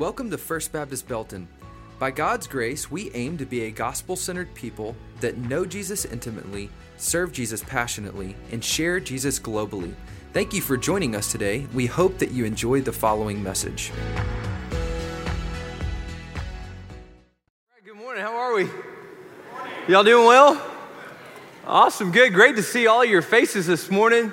Welcome to First Baptist Belton. By God's grace, we aim to be a gospel centered people that know Jesus intimately, serve Jesus passionately, and share Jesus globally. Thank you for joining us today. We hope that you enjoyed the following message. Good morning. How are we? Y'all doing well? Awesome. Good. Great to see all your faces this morning.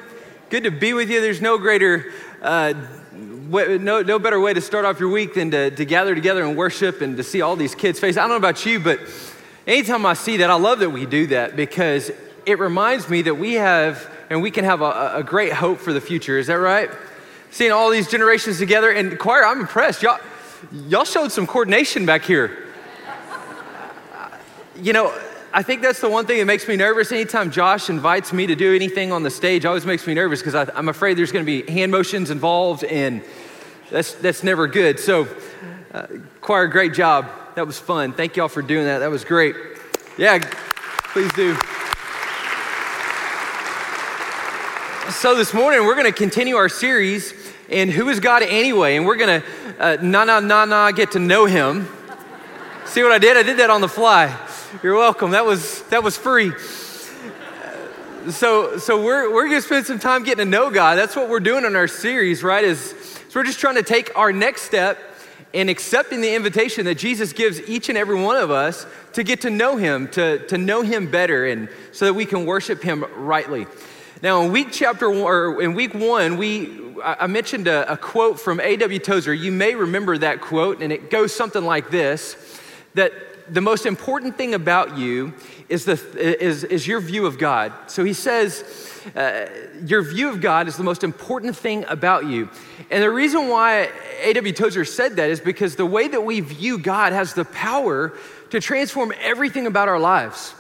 Good to be with you. There's no greater, uh, no, no better way to start off your week than to, to gather together and worship and to see all these kids' faces. I don't know about you, but anytime I see that, I love that we do that because it reminds me that we have and we can have a, a great hope for the future. Is that right? Seeing all these generations together and choir, I'm impressed. Y'all, y'all showed some coordination back here. You know, I think that's the one thing that makes me nervous. Anytime Josh invites me to do anything on the stage, always makes me nervous because I'm afraid there's going to be hand motions involved, and that's, that's never good. So, uh, choir, great job. That was fun. Thank y'all for doing that. That was great. Yeah, please do. So, this morning we're going to continue our series in Who is God Anyway? And we're going to uh, na na na na get to know Him. See what I did? I did that on the fly. You're welcome. That was that was free. So so we're we're gonna spend some time getting to know God. That's what we're doing in our series, right? Is so we're just trying to take our next step in accepting the invitation that Jesus gives each and every one of us to get to know Him, to, to know Him better, and so that we can worship Him rightly. Now, in week chapter one, or in week one, we I mentioned a, a quote from A.W. Tozer. You may remember that quote, and it goes something like this: that the most important thing about you is, the, is, is your view of God. So he says, uh, your view of God is the most important thing about you. And the reason why A.W. Tozer said that is because the way that we view God has the power to transform everything about our lives.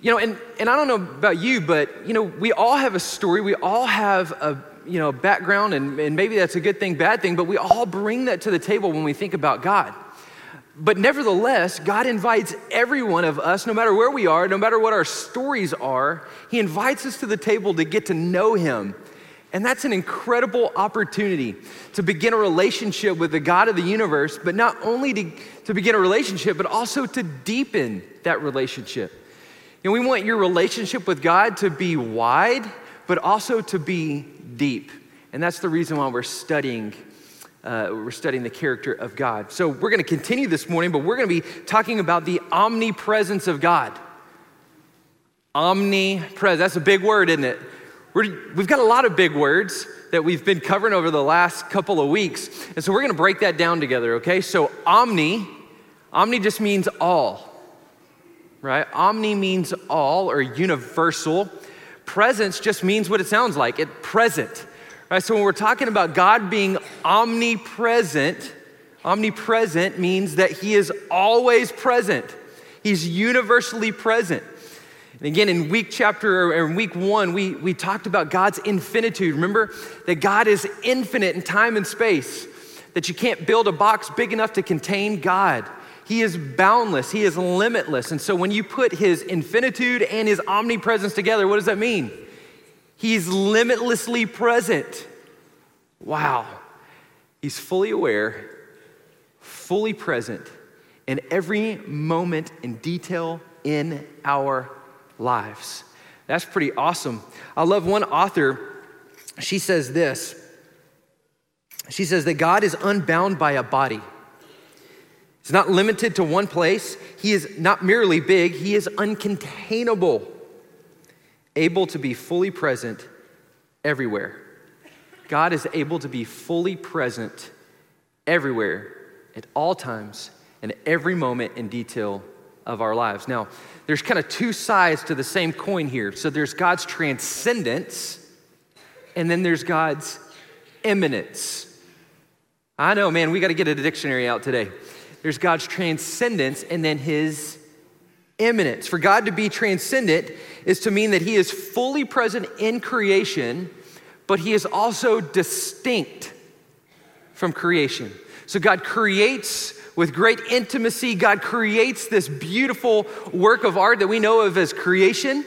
You know, and, and I don't know about you, but, you know, we all have a story. We all have a, you know, background, and, and maybe that's a good thing, bad thing, but we all bring that to the table when we think about God. But nevertheless, God invites every one of us, no matter where we are, no matter what our stories are, He invites us to the table to get to know Him. And that's an incredible opportunity to begin a relationship with the God of the universe, but not only to, to begin a relationship, but also to deepen that relationship. And we want your relationship with God to be wide, but also to be deep. And that's the reason why we're studying uh, we're studying the character of God. So we're going to continue this morning, but we're going to be talking about the omnipresence of God. Omnipresence, that's a big word, isn't it? we have got a lot of big words that we've been covering over the last couple of weeks. And so we're going to break that down together, okay? So omni, omni just means all, right? Omni means all or universal. Presence just means what it sounds like, it present. Right, so when we're talking about God being omnipresent, omnipresent means that He is always present. He's universally present. And again, in week chapter or in week one, we, we talked about God's infinitude. Remember that God is infinite in time and space, that you can't build a box big enough to contain God. He is boundless, He is limitless. And so when you put His infinitude and His omnipresence together, what does that mean? He's limitlessly present. Wow. He's fully aware, fully present in every moment and detail in our lives. That's pretty awesome. I love one author. She says this. She says that God is unbound by a body. He's not limited to one place. He is not merely big, he is uncontainable able to be fully present everywhere. God is able to be fully present everywhere, at all times, and every moment in detail of our lives. Now, there's kind of two sides to the same coin here. So there's God's transcendence, and then there's God's immanence. I know, man, we got to get a dictionary out today. There's God's transcendence and then his immanence. For God to be transcendent is to mean that He is fully present in creation, but He is also distinct from creation. So God creates with great intimacy, God creates this beautiful work of art that we know of as creation.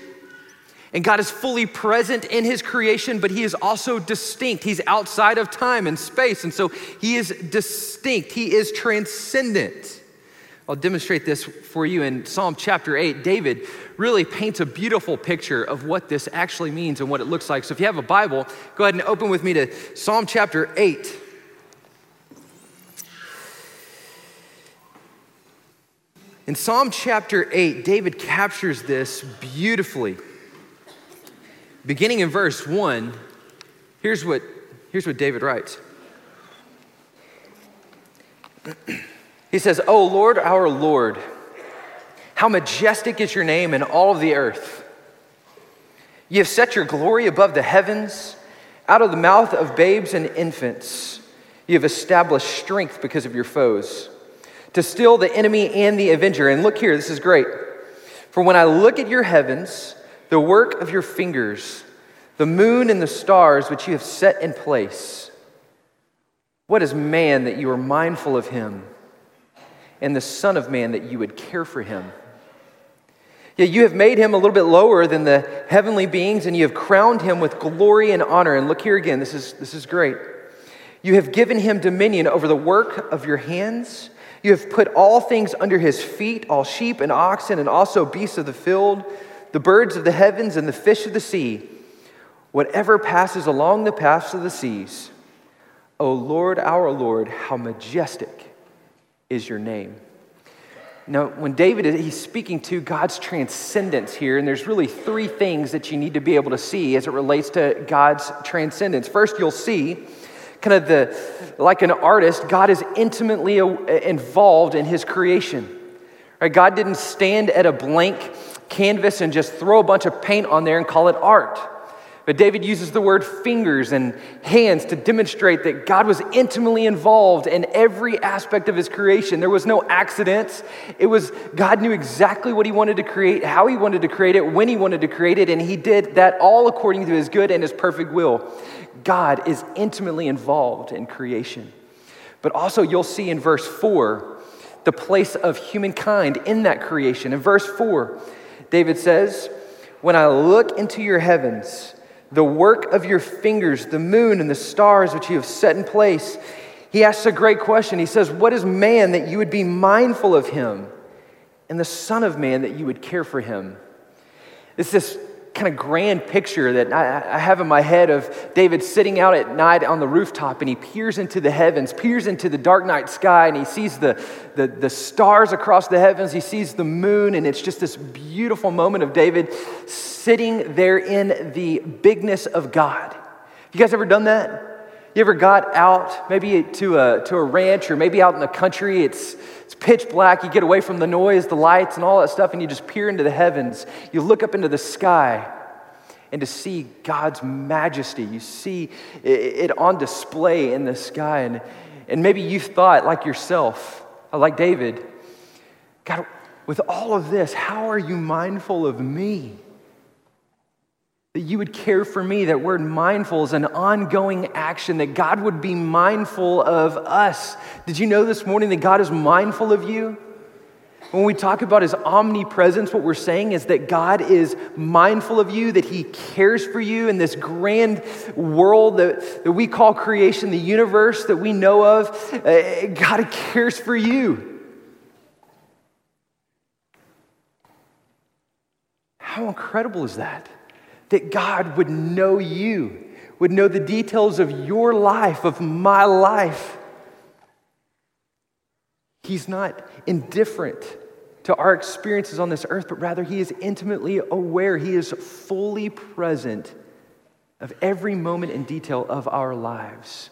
And God is fully present in his creation, but he is also distinct. He's outside of time and space. And so he is distinct, he is transcendent. I'll demonstrate this for you in Psalm chapter 8. David really paints a beautiful picture of what this actually means and what it looks like. So if you have a Bible, go ahead and open with me to Psalm chapter 8. In Psalm chapter 8, David captures this beautifully. Beginning in verse 1, here's what, here's what David writes. He says, Oh Lord, our Lord, how majestic is your name in all of the earth. You have set your glory above the heavens, out of the mouth of babes and infants. You have established strength because of your foes, to still the enemy and the avenger. And look here, this is great. For when I look at your heavens, the work of your fingers, the moon and the stars which you have set in place, what is man that you are mindful of him? And the Son of Man that you would care for him. Yet you have made him a little bit lower than the heavenly beings, and you have crowned him with glory and honor. And look here again, this is, this is great. You have given him dominion over the work of your hands. You have put all things under his feet, all sheep and oxen, and also beasts of the field, the birds of the heavens, and the fish of the sea, whatever passes along the paths of the seas. O Lord, our Lord, how majestic is your name. Now, when David is he's speaking to God's transcendence here, and there's really three things that you need to be able to see as it relates to God's transcendence. First, you'll see kind of the like an artist, God is intimately involved in his creation. Right? God didn't stand at a blank canvas and just throw a bunch of paint on there and call it art. But David uses the word fingers and hands to demonstrate that God was intimately involved in every aspect of his creation. There was no accidents. It was God knew exactly what he wanted to create, how he wanted to create it, when he wanted to create it, and he did that all according to his good and his perfect will. God is intimately involved in creation. But also, you'll see in verse 4 the place of humankind in that creation. In verse 4, David says, When I look into your heavens, the work of your fingers, the moon and the stars which you have set in place. He asks a great question. He says, What is man that you would be mindful of him, and the Son of Man that you would care for him? It's this kind of grand picture that I, have in my head of David sitting out at night on the rooftop and he peers into the heavens, peers into the dark night sky, and he sees the, the, the stars across the heavens. He sees the moon, and it's just this beautiful moment of David sitting there in the bigness of God. You guys ever done that? You ever got out, maybe to a, to a ranch or maybe out in the country? It's, it's pitch black. You get away from the noise, the lights, and all that stuff, and you just peer into the heavens. You look up into the sky and to see God's majesty. You see it on display in the sky. And, and maybe you've thought, like yourself, uh, like David, God, with all of this, how are you mindful of me? That you would care for me. That word mindful is an ongoing action, that God would be mindful of us. Did you know this morning that God is mindful of you? When we talk about his omnipresence, what we're saying is that God is mindful of you, that he cares for you in this grand world that, that we call creation, the universe that we know of. Uh, God cares for you. How incredible is that? That God would know you, would know the details of your life, of my life. He's not indifferent to our experiences on this earth, but rather he is intimately aware. He is fully present of every moment and detail of our lives.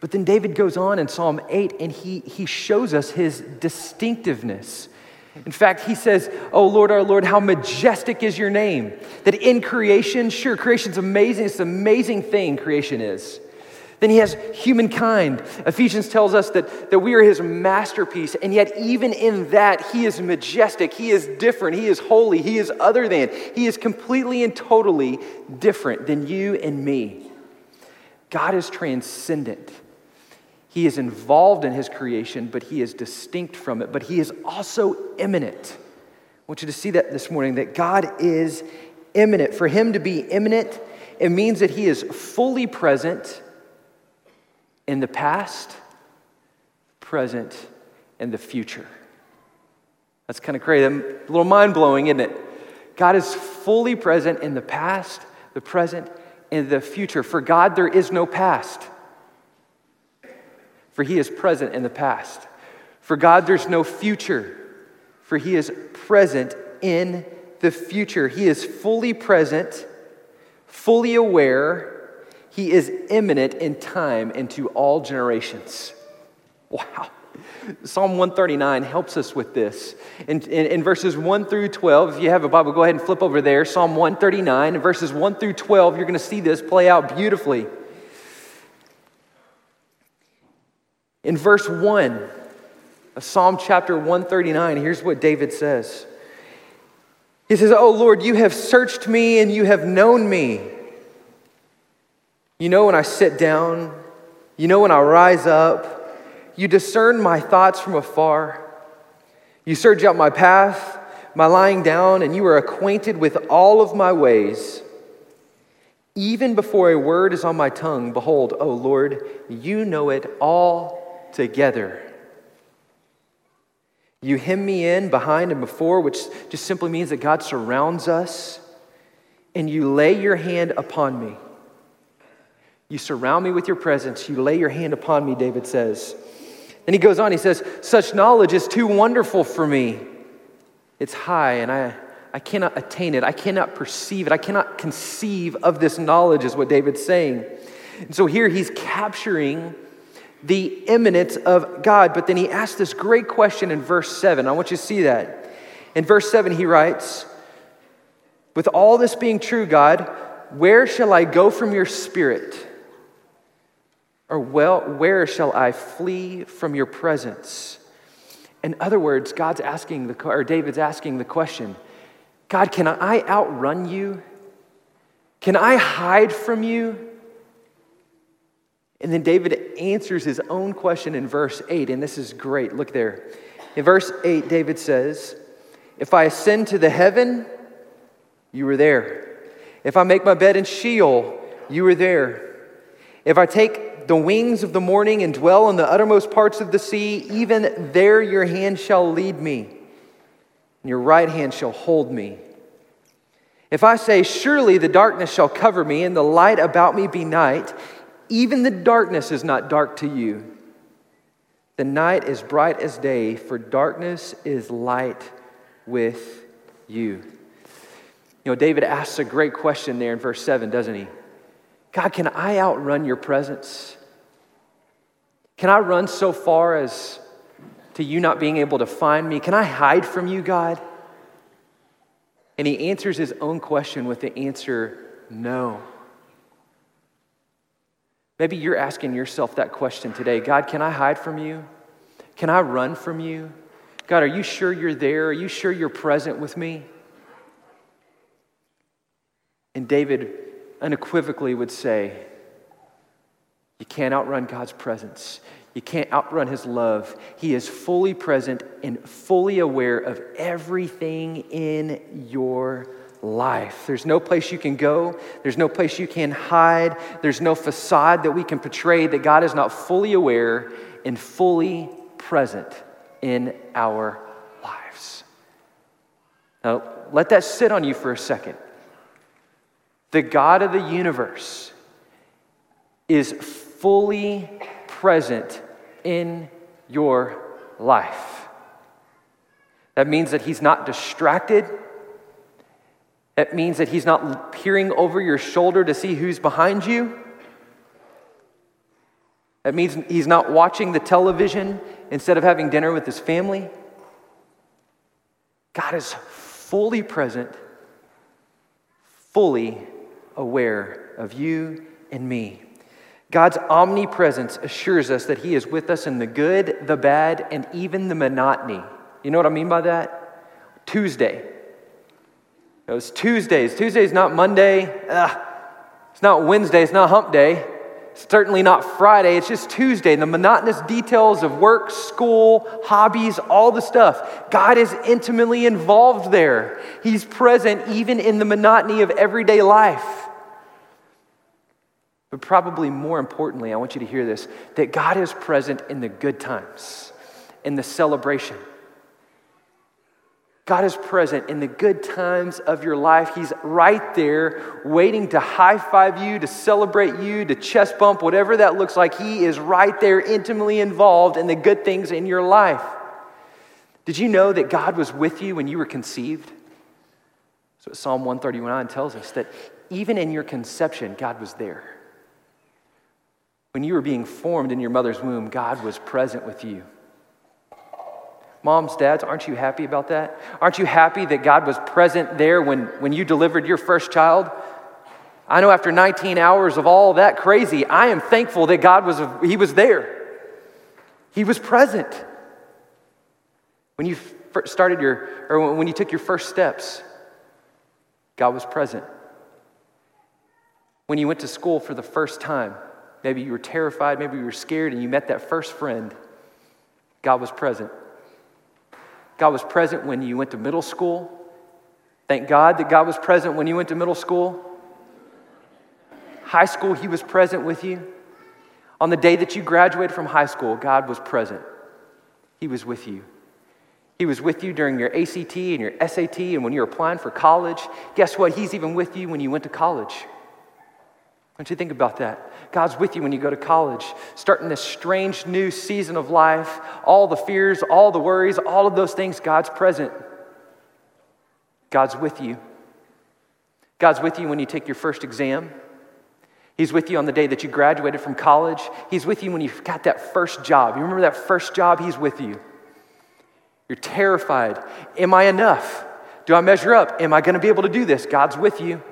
But then David goes on in Psalm 8 and he, he shows us his distinctiveness. In fact, he says, Oh Lord, our Lord, how majestic is your name. That in creation, sure, creation's amazing. It's an amazing thing, creation is. Then he has humankind. Ephesians tells us that, that we are his masterpiece, and yet, even in that, he is majestic. He is different. He is holy. He is other than. He is completely and totally different than you and me. God is transcendent. He is involved in his creation, but he is distinct from it, but he is also immanent. I want you to see that this morning that God is immanent. For him to be immanent, it means that he is fully present in the past, present, and the future. That's kind of crazy. A little mind blowing, isn't it? God is fully present in the past, the present, and the future. For God, there is no past, for He is present in the past. For God, there's no future, for He is present in the future. He is fully present, fully aware. He is immanent in time and to all generations. Wow. Psalm 139 helps us with this. In, in, in, verses 1 through 12, if you have a Bible, go ahead and flip over there. Psalm 139, in verses 1 through 12, you're going to see this play out beautifully. In verse 1 of Psalm chapter 139, here's what David says He says, Oh Lord, you have searched me and you have known me. You know when I sit down, you know when I rise up. You discern my thoughts from afar. You search out my path, my lying down, and you are acquainted with all of my ways. Even before a word is on my tongue, behold, O Lord, you know it all together. You hem me in behind and before, which just simply means that God surrounds us, and you lay your hand upon me. You surround me with your presence. You lay your hand upon me, David says. And he goes on, he says, Such knowledge is too wonderful for me. It's high, and I, I cannot attain it. I cannot perceive it. I cannot conceive of this knowledge, is what David's saying. And so here he's capturing the immanence of God. But then he asks this great question in verse 7. I want you to see that. In verse 7, he writes, With all this being true, God, where shall I go from your spirit? Or well, where shall I flee from your presence? In other words, God's asking the or David's asking the question, God, can I outrun you? Can I hide from you? And then David answers his own question in verse 8, and this is great. Look there. In verse 8, David says, If I ascend to the heaven, you were there. If I make my bed in Sheol, you were there. If I take the wings of the morning and dwell in the uttermost parts of the sea, even there your hand shall lead me, and your right hand shall hold me. If I say, Surely the darkness shall cover me, and the light about me be night, even the darkness is not dark to you. The night is bright as day, for darkness is light with you. You know, David asks a great question there in verse 7, doesn't he? God, can I outrun your presence? Can I run so far as to you not being able to find me? Can I hide from you, God? And he answers his own question with the answer no. Maybe you're asking yourself that question today God, can I hide from you? Can I run from you? God, are you sure you're there? Are you sure you're present with me? And David unequivocally would say, You can't outrun God's presence. You can't outrun His love. He is fully present and fully aware of everything in your life. There's no place you can go, there's no place you can hide, there's no facade that we can portray that God is not fully aware and fully present in our lives. Now, let that sit on you for a second. The God of the universe is fully present in your life. That means that He's not distracted. That means that He's not peering over your shoulder to see who's behind you. It means He's not watching the television instead of having dinner with His family. God is fully present, fully aware of you and me. God's omnipresence assures us that He is with us in the good, the bad, and even the monotony. You know what I mean by that? Tuesday. It was Tuesdays. Tuesday's not Monday. Ugh. It's not Wednesday. It's not hump day. It's certainly not Friday, it's just Tuesday. The monotonous details of work, school, hobbies, all the stuff. God is intimately involved there. He's present even in the monotony of everyday life. But probably more importantly, I want you to hear this that God is present in the good times, in the celebration. God is present in the good times of your life. He's right there waiting to high five you, to celebrate you, to chest bump, whatever that looks like. He is right there intimately involved in the good things in your life. Did you know that God was with you when you were conceived? So Psalm 139 tells us that even in your conception, God was there. When you were being formed in your mother's womb, God was present with you. Moms, dads, aren't you happy about that? Aren't you happy that God was present there when, when you delivered your first child? I know after 19 hours of all that crazy, I am thankful that God was, he was there. He was present. When you started your, or when you took your first steps, God was present. When you went to school for the first time, maybe you were terrified, maybe you were scared, and you met that first friend, God was present. God was present when you went to middle school. Thank God that God was present when you went to middle school. High school, He was present with you. On the day that you graduated from high school, God was present. He was with you. He was with you during your ACT and your SAT and when you were applying for college. Guess what? He's even with you when you went to college. Don't you think about that? God's with you when you go to college, starting this strange new season of life. All the fears, all the worries, all of those things, God's present. God's with you. God's with you when you take your first exam. He's with you on the day that you graduated from college. He's with you when you got that first job. You remember that first job? He's with you. You're terrified. Am I enough? Do I measure up? Am I going to be able to do this? God's with you.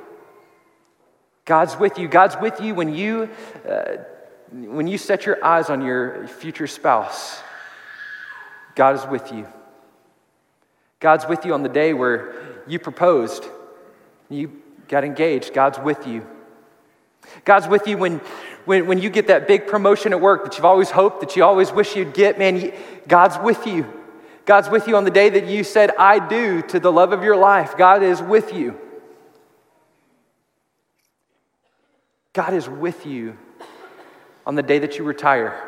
God's with you. God's with you when you, uh, when you set your eyes on your future spouse. God is with you. God's with you on the day where you proposed, you got engaged. God's with you. God's with you when, when, when you get that big promotion at work that you've always hoped, that you always wish you'd get. Man, God's with you. God's with you on the day that you said, I do to the love of your life. God is with you. God is with you on the day that you retire.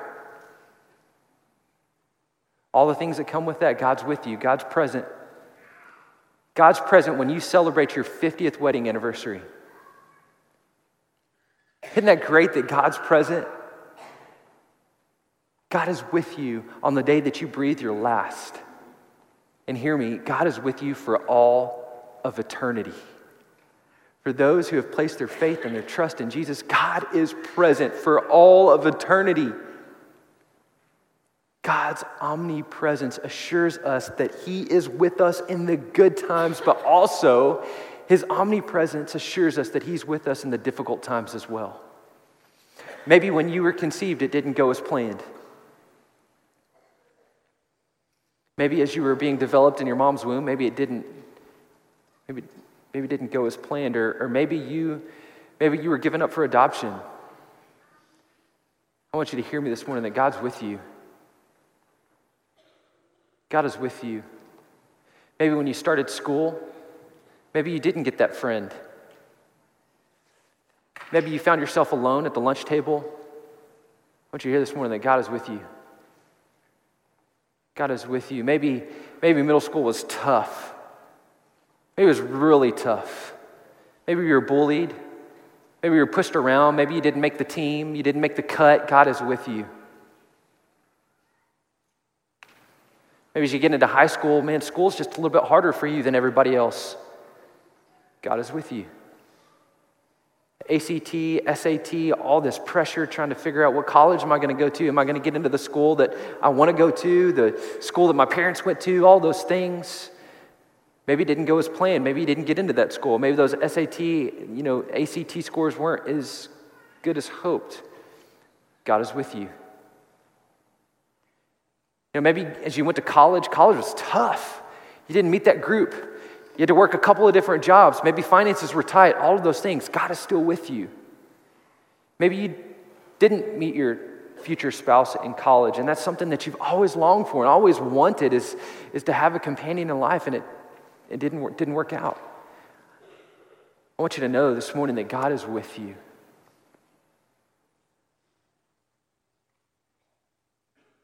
All the things that come with that, God's with you. God's present. God's present when you celebrate your 50th wedding anniversary. Isn't that great that God's present? God is with you on the day that you breathe your last. And hear me, God is with you for all of eternity. For those who have placed their faith and their trust in Jesus, God is present for all of eternity. God's omnipresence assures us that He is with us in the good times, but also His omnipresence assures us that He's with us in the difficult times as well. Maybe when you were conceived, it didn't go as planned. Maybe as you were being developed in your mom's womb, maybe it didn't, maybe maybe didn't go as planned, or, or maybe you maybe you were given up for adoption. I want you to hear me this morning that God's with you. God is with you. Maybe when you started school, maybe you didn't get that friend. Maybe you found yourself alone at the lunch table. I want you to hear this morning that God is with you. God is with you. Maybe, maybe middle school was tough. Maybe it was really tough. Maybe you were bullied. Maybe you were pushed around. Maybe you didn't make the team. You didn't make the cut. God is with you. Maybe as you get into high school, man, school's just a little bit harder for you than everybody else. God is with you. ACT, SAT, all this pressure trying to figure out what college am I going to go to? Am I going to get into the school that I want to go to, the school that my parents went to, all those things. Maybe it didn't go as planned. Maybe you didn't get into that school. Maybe those SAT, you know, ACT scores weren't as good as hoped. God is with you. You know, maybe as you went to college, college was tough. You didn't meet that group. You had to work a couple of different jobs. Maybe finances were tight. All of those things. God is still with you. Maybe you didn't meet your future spouse in college, and that's something that you've always longed for and always wanted is, is to have a companion in life, and it, it didn't, work, didn't work out. I want you to know this morning that God is with you.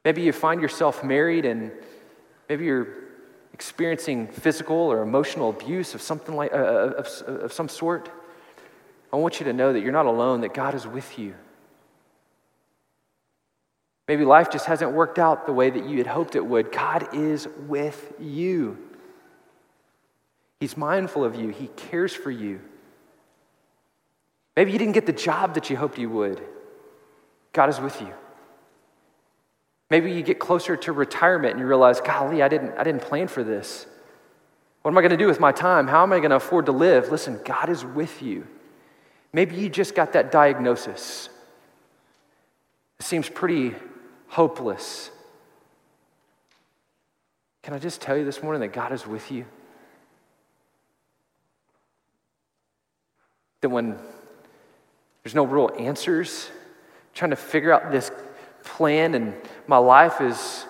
Maybe you find yourself married and maybe you're experiencing physical or emotional abuse of something like uh, uh, of, of some sort. I want you to know that you're not alone, that God is with you. Maybe life just hasn't worked out the way that you had hoped it would. God is with you. He's mindful of you, He cares for you. Maybe you didn't get the job that you hoped you would. God is with you. Maybe you get closer to retirement and you realize, golly, I didn't, I didn't plan for this. What am I going to do with my time? How am I going to afford to live? Listen, God is with you. Maybe you just got that diagnosis. It seems pretty hopeless. Can I just tell you this morning that God is with you? That when there's no real answers, trying to figure out this plan and my life is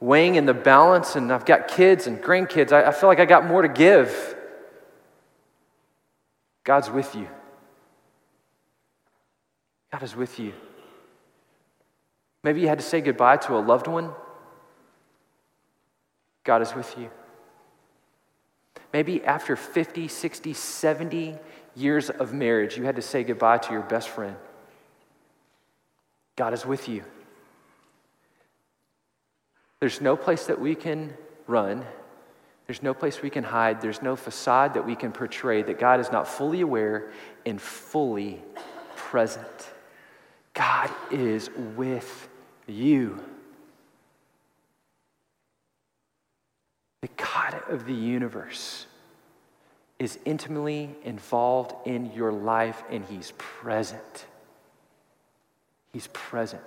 weighing in the balance and I've got kids and grandkids, I, I feel like I got more to give. God's with you. God is with you. Maybe you had to say goodbye to a loved one. God is with you. Maybe after 50, 60, 70 years of marriage, you had to say goodbye to your best friend. God is with you. There's no place that we can run. There's no place we can hide. There's no facade that we can portray that God is not fully aware and fully present. God is with you. The God of the universe is intimately involved in your life and He's present. He's present.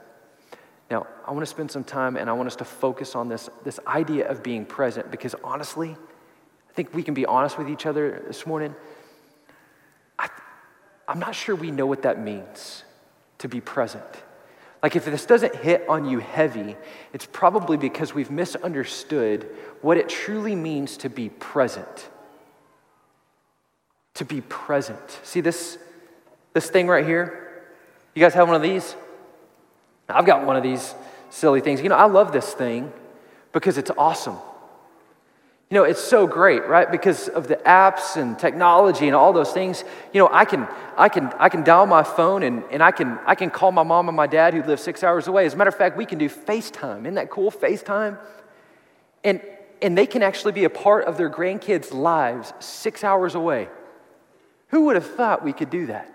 Now, I want to spend some time and I want us to focus on this, this idea of being present because honestly, I think we can be honest with each other this morning. I, I'm not sure we know what that means to be present. Like, if this doesn't hit on you heavy, it's probably because we've misunderstood what it truly means to be present. To be present. See this, this thing right here? You guys have one of these? I've got one of these silly things. You know, I love this thing because it's awesome. You know, it's so great, right? Because of the apps and technology and all those things. You know, I can, I can, I can dial my phone and, and I, can, I can call my mom and my dad who live six hours away. As a matter of fact, we can do FaceTime. Isn't that cool? FaceTime. And, and they can actually be a part of their grandkids' lives six hours away. Who would have thought we could do that?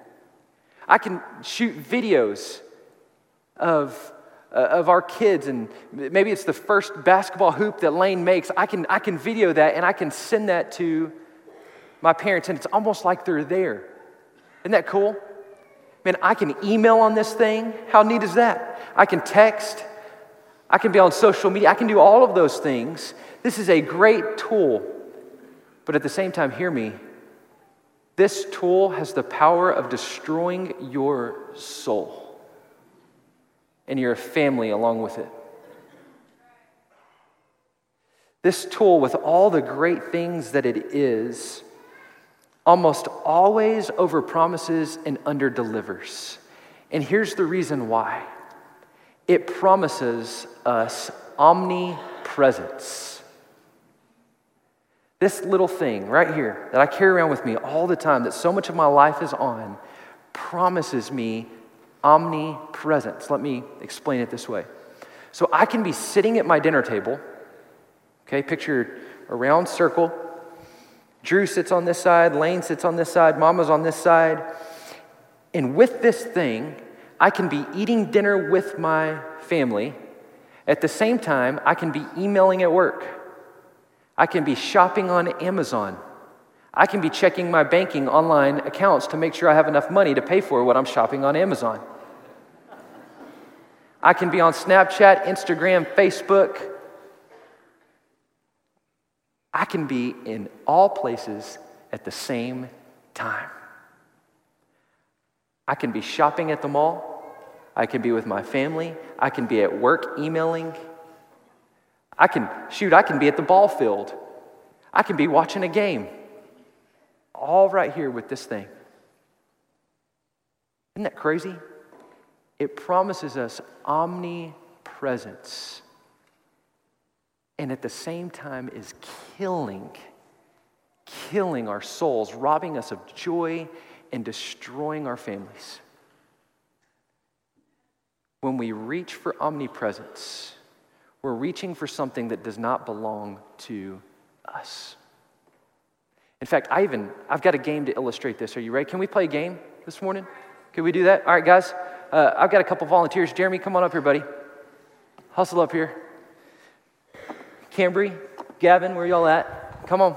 I can shoot videos of, uh, of our kids, and maybe it's the first basketball hoop that Lane makes. I can, I can video that and I can send that to my parents, and it's almost like they're there. Isn't that cool? Man, I can email on this thing. How neat is that? I can text. I can be on social media. I can do all of those things. This is a great tool. But at the same time, hear me. This tool has the power of destroying your soul and your family along with it. This tool, with all the great things that it is, almost always overpromises and underdelivers. And here's the reason why it promises us omnipresence. This little thing right here that I carry around with me all the time, that so much of my life is on, promises me omnipresence. Let me explain it this way. So I can be sitting at my dinner table, okay, picture a round circle. Drew sits on this side, Lane sits on this side, Mama's on this side. And with this thing, I can be eating dinner with my family. At the same time, I can be emailing at work. I can be shopping on Amazon. I can be checking my banking online accounts to make sure I have enough money to pay for what I'm shopping on Amazon. I can be on Snapchat, Instagram, Facebook. I can be in all places at the same time. I can be shopping at the mall. I can be with my family. I can be at work emailing. I can, shoot, I can be at the ball field. I can be watching a game. All right here with this thing. Isn't that crazy? It promises us omnipresence and at the same time is killing, killing our souls, robbing us of joy and destroying our families. When we reach for omnipresence, we're reaching for something that does not belong to us. In fact, I even I've got a game to illustrate this. Are you ready? Can we play a game this morning? Can we do that? All right, guys. Uh, I've got a couple volunteers. Jeremy, come on up here, buddy. Hustle up here. Cambry, Gavin, where y'all at? Come on.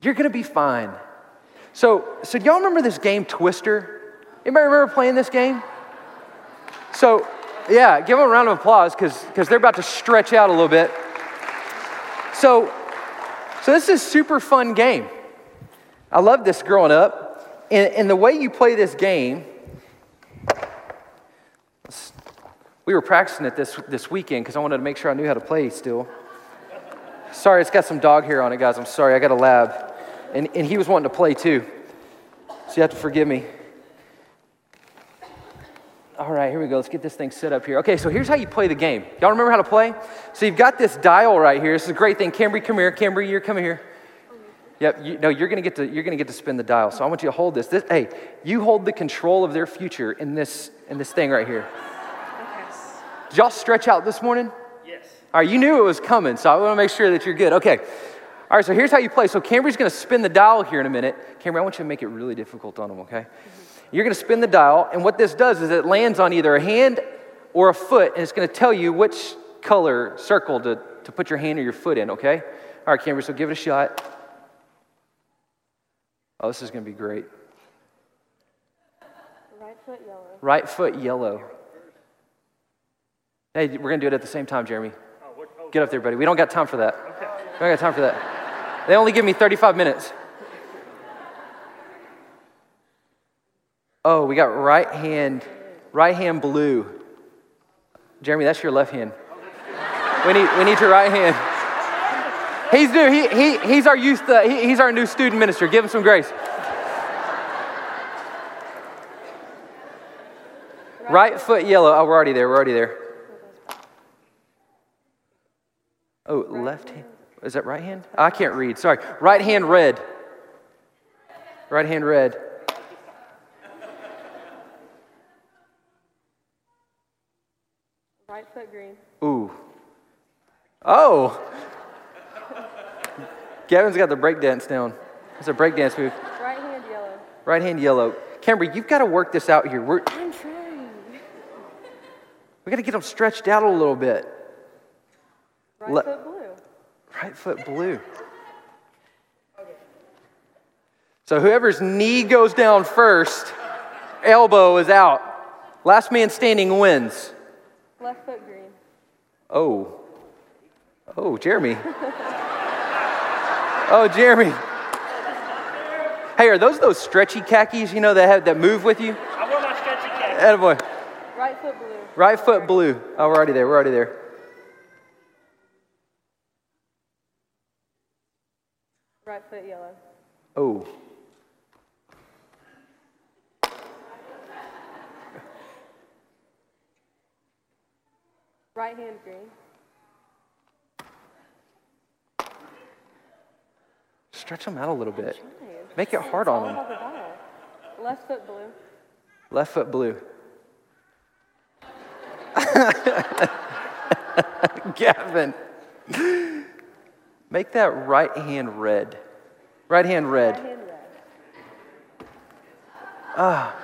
You're gonna be fine. So, so y'all remember this game Twister? Anybody remember playing this game? So, yeah, give them a round of applause because they're about to stretch out a little bit. So, so this is super fun game. I love this growing up. And, and the way you play this game, we were practicing it this, this weekend because I wanted to make sure I knew how to play still. Sorry, it's got some dog hair on it, guys. I'm sorry, I got a lab. And, and he was wanting to play too. So you have to forgive me. All right, here we go. Let's get this thing set up here. Okay, so here's how you play the game. Y'all remember how to play? So you've got this dial right here. This is a great thing. Cambry, come here. Cambry, you're coming here. Yep. You, no, you're gonna get to you're gonna get to spin the dial. So I want you to hold this. this. Hey, you hold the control of their future in this in this thing right here. Did y'all stretch out this morning? Yes. All right, you knew it was coming, so I want to make sure that you're good. Okay. All right, so here's how you play. So Cambry's going to spin the dial here in a minute. Cambry, I want you to make it really difficult on him, okay? Mm-hmm. You're going to spin the dial, and what this does is it lands on either a hand or a foot, and it's going to tell you which color circle to, to put your hand or your foot in, okay? All right, Cambry, so give it a shot. Oh, this is going to be great. Right foot yellow. Right foot yellow. Hey, we're going to do it at the same time, Jeremy. Oh, Get up there, buddy. We don't got time for that. Okay. We don't got time for that. They only give me 35 minutes. Oh, we got right hand, right hand blue. Jeremy, that's your left hand. We need, we need your right hand. He's new. He, he, he's our youth. Uh, he, he's our new student minister. Give him some grace. Right foot yellow. Oh, we're already there. We're already there. Oh, left hand. Is that right hand? I can't read. Sorry. Right hand red. Right hand red. Green. Ooh. Oh. Gavin's got the breakdance down. It's a breakdance move. Right hand yellow. Right hand yellow. Cambry, you've got to work this out here. We're, I'm trying. We got to get them stretched out a little bit. Right Le- foot blue. Right foot blue. So whoever's knee goes down first, elbow is out. Last man standing wins. Left foot green. Oh. Oh, Jeremy. oh, Jeremy. Hey, are those those stretchy khakis, you know, that have that move with you? I wear my stretchy khakis. Attaboy. Right foot blue. Right foot blue. Oh, we're already there. We're already there. Right foot yellow. Oh. Right hand green. Stretch them out a little bit. Make it hard on them. All the ball. Left foot blue. Left foot blue. Gavin. Make that right hand red. Right hand red. Right hand red. Ah.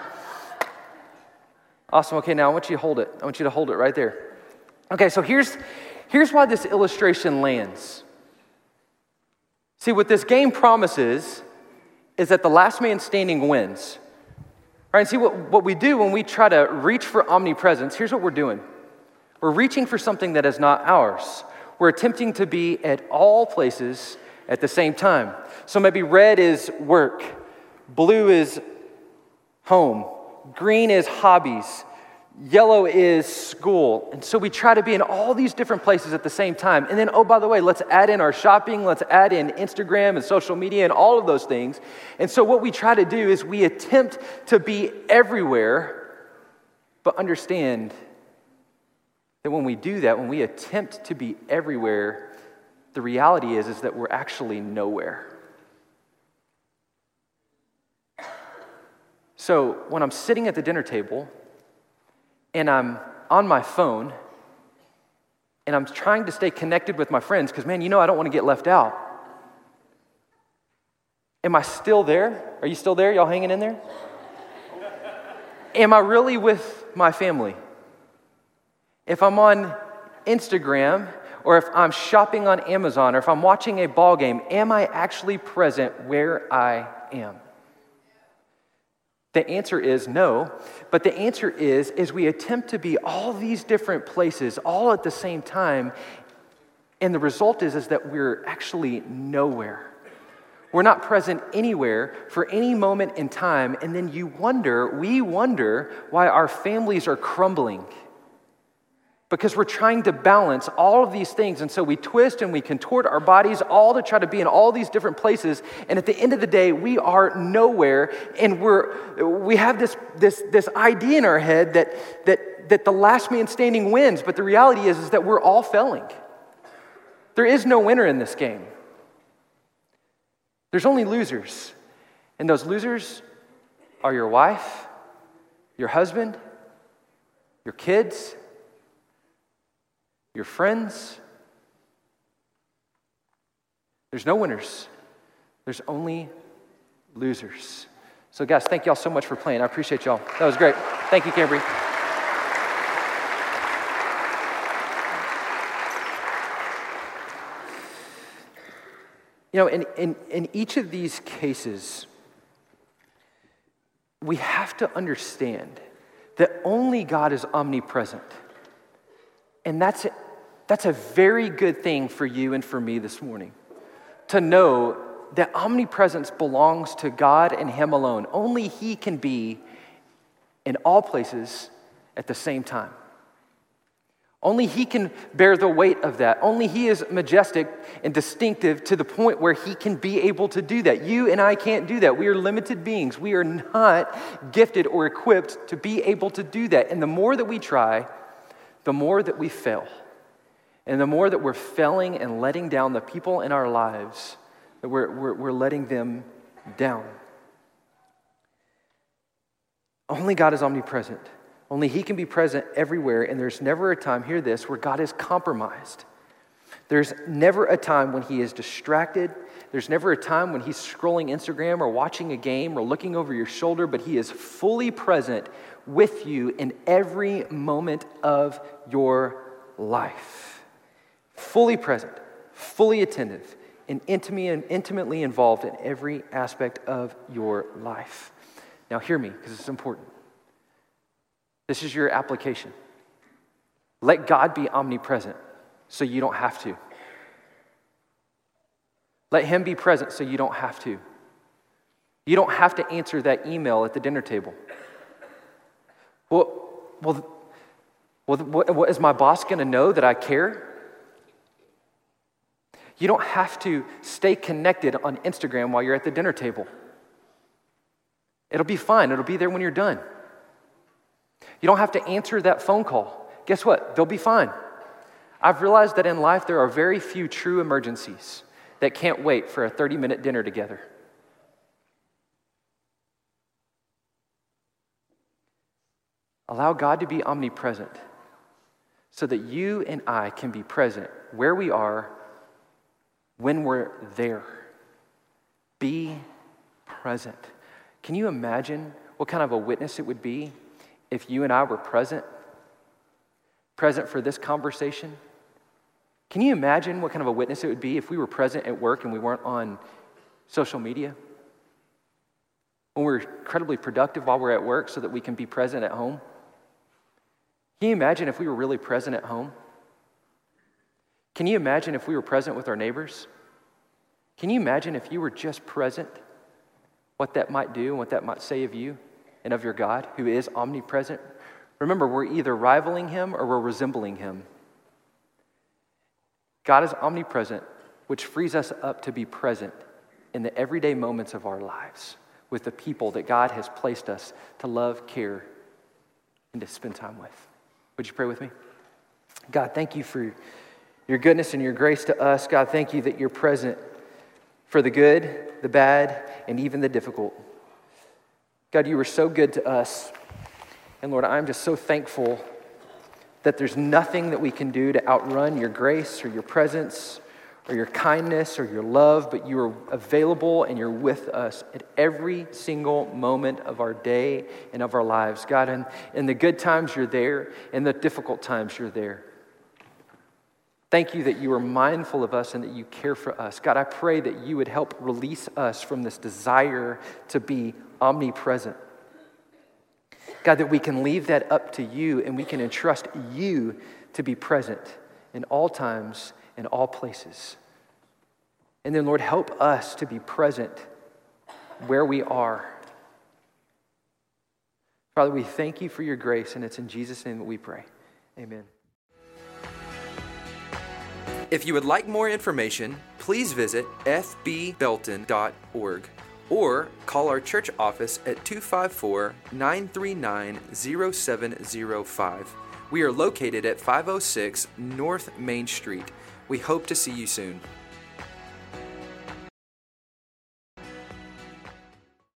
Awesome. Okay, now I want you to hold it. I want you to hold it right there. Okay, so here's, here's why this illustration lands. See, what this game promises is that the last man standing wins. Right? And see, what, what we do when we try to reach for omnipresence, here's what we're doing we're reaching for something that is not ours. We're attempting to be at all places at the same time. So maybe red is work, blue is home, green is hobbies, yellow is school. And so we try to be in all these different places at the same time. And then, oh, by the way, let's add in our shopping, let's add in Instagram and social media and all of those things. And so what we try to do is we attempt to be everywhere, but understand that when we do that, when we attempt to be everywhere, the reality is, is that we're actually nowhere. So when I'm sitting at the dinner table and I'm on my phone and I'm trying to stay connected with my friends, because man, you know I don't want to get left out. Am I still there? Are you still there? Y'all hanging in there? Am I really with my family? If I'm on Instagram or if I'm shopping on Amazon or if I'm watching a ball game, am I actually present where I am? The answer is no, but the answer is is we attempt to be all these different places all at the same time and the result is is that we're actually nowhere. We're not present anywhere for any moment in time and then you wonder, we wonder why our families are crumbling because we're trying to balance all of these things. And so we twist and we contort our bodies all to try to be in all these different places. And at the end of the day, we are nowhere. And we're, we have this, this, this idea in our head that, that, that the last man standing wins. But the reality is, is that we're all failing. There is no winner in this game, there's only losers. And those losers are your wife, your husband, your kids your friends. There's no winners, there's only losers. So, guys, thank y'all so much for playing. I appreciate y'all. That was great. Thank you, Cambry. You know, in, in, in each of these cases, we have to understand that only God is omnipresent. And that's, that's a very good thing for you and for me this morning to know that omnipresence belongs to God and Him alone. Only He can be in all places at the same time. Only He can bear the weight of that. Only He is majestic and distinctive to the point where He can be able to do that. You and I can't do that. We are limited beings. We are not gifted or equipped to be able to do that. And the more that we try, the more that we fail, and the more that we're failing and letting down the people in our lives, that we're, we're, we're letting them down. Only God is omnipresent. Only He can be present everywhere, and there's never a time, hear this, where God is compromised. There's never a time when He is distracted. There's never a time when He's scrolling Instagram or watching a game or looking over your shoulder, but He is fully present with you in every moment of your life. Fully present, fully attentive, and intimately involved in every aspect of your life. Now, hear me, because it's important. This is your application. Let God be omnipresent so you don't have to. Let Him be present so you don't have to. You don't have to answer that email at the dinner table. Well, well, well what, is my boss going to know that I care? You don't have to stay connected on Instagram while you're at the dinner table. It'll be fine, it'll be there when you're done. You don't have to answer that phone call. Guess what? They'll be fine. I've realized that in life there are very few true emergencies that can't wait for a 30 minute dinner together. Allow God to be omnipresent so that you and I can be present where we are when we're there. Be present. Can you imagine what kind of a witness it would be if you and I were present? Present for this conversation? Can you imagine what kind of a witness it would be if we were present at work and we weren't on social media? When we're incredibly productive while we're at work so that we can be present at home? Can you imagine if we were really present at home? Can you imagine if we were present with our neighbors? Can you imagine if you were just present, what that might do and what that might say of you? and of your God who is omnipresent? Remember, we're either rivaling him or we're resembling him. God is omnipresent, which frees us up to be present in the everyday moments of our lives with the people that God has placed us to love, care, and to spend time with. Would you pray with me? God, thank you for your goodness and your grace to us. God, thank you that you're present for the good, the bad, and even the difficult. God, you were so good to us. And Lord, I'm just so thankful that there's nothing that we can do to outrun your grace or your presence or your kindness or your love, but you are available and you're with us at every single moment of our day and of our lives. God, in, in the good times, you're there. In the difficult times, you're there. Thank you that you are mindful of us and that you care for us. God, I pray that you would help release us from this desire to be omnipresent. God, that we can leave that up to you and we can entrust you to be present in all times, in all places. And then, Lord, help us to be present where we are. Father, we thank you for your grace, and it's in Jesus' name that we pray. Amen. If you would like more information, please visit fbbelton.org or call our church office at 254 939 0705. We are located at 506 North Main Street. We hope to see you soon.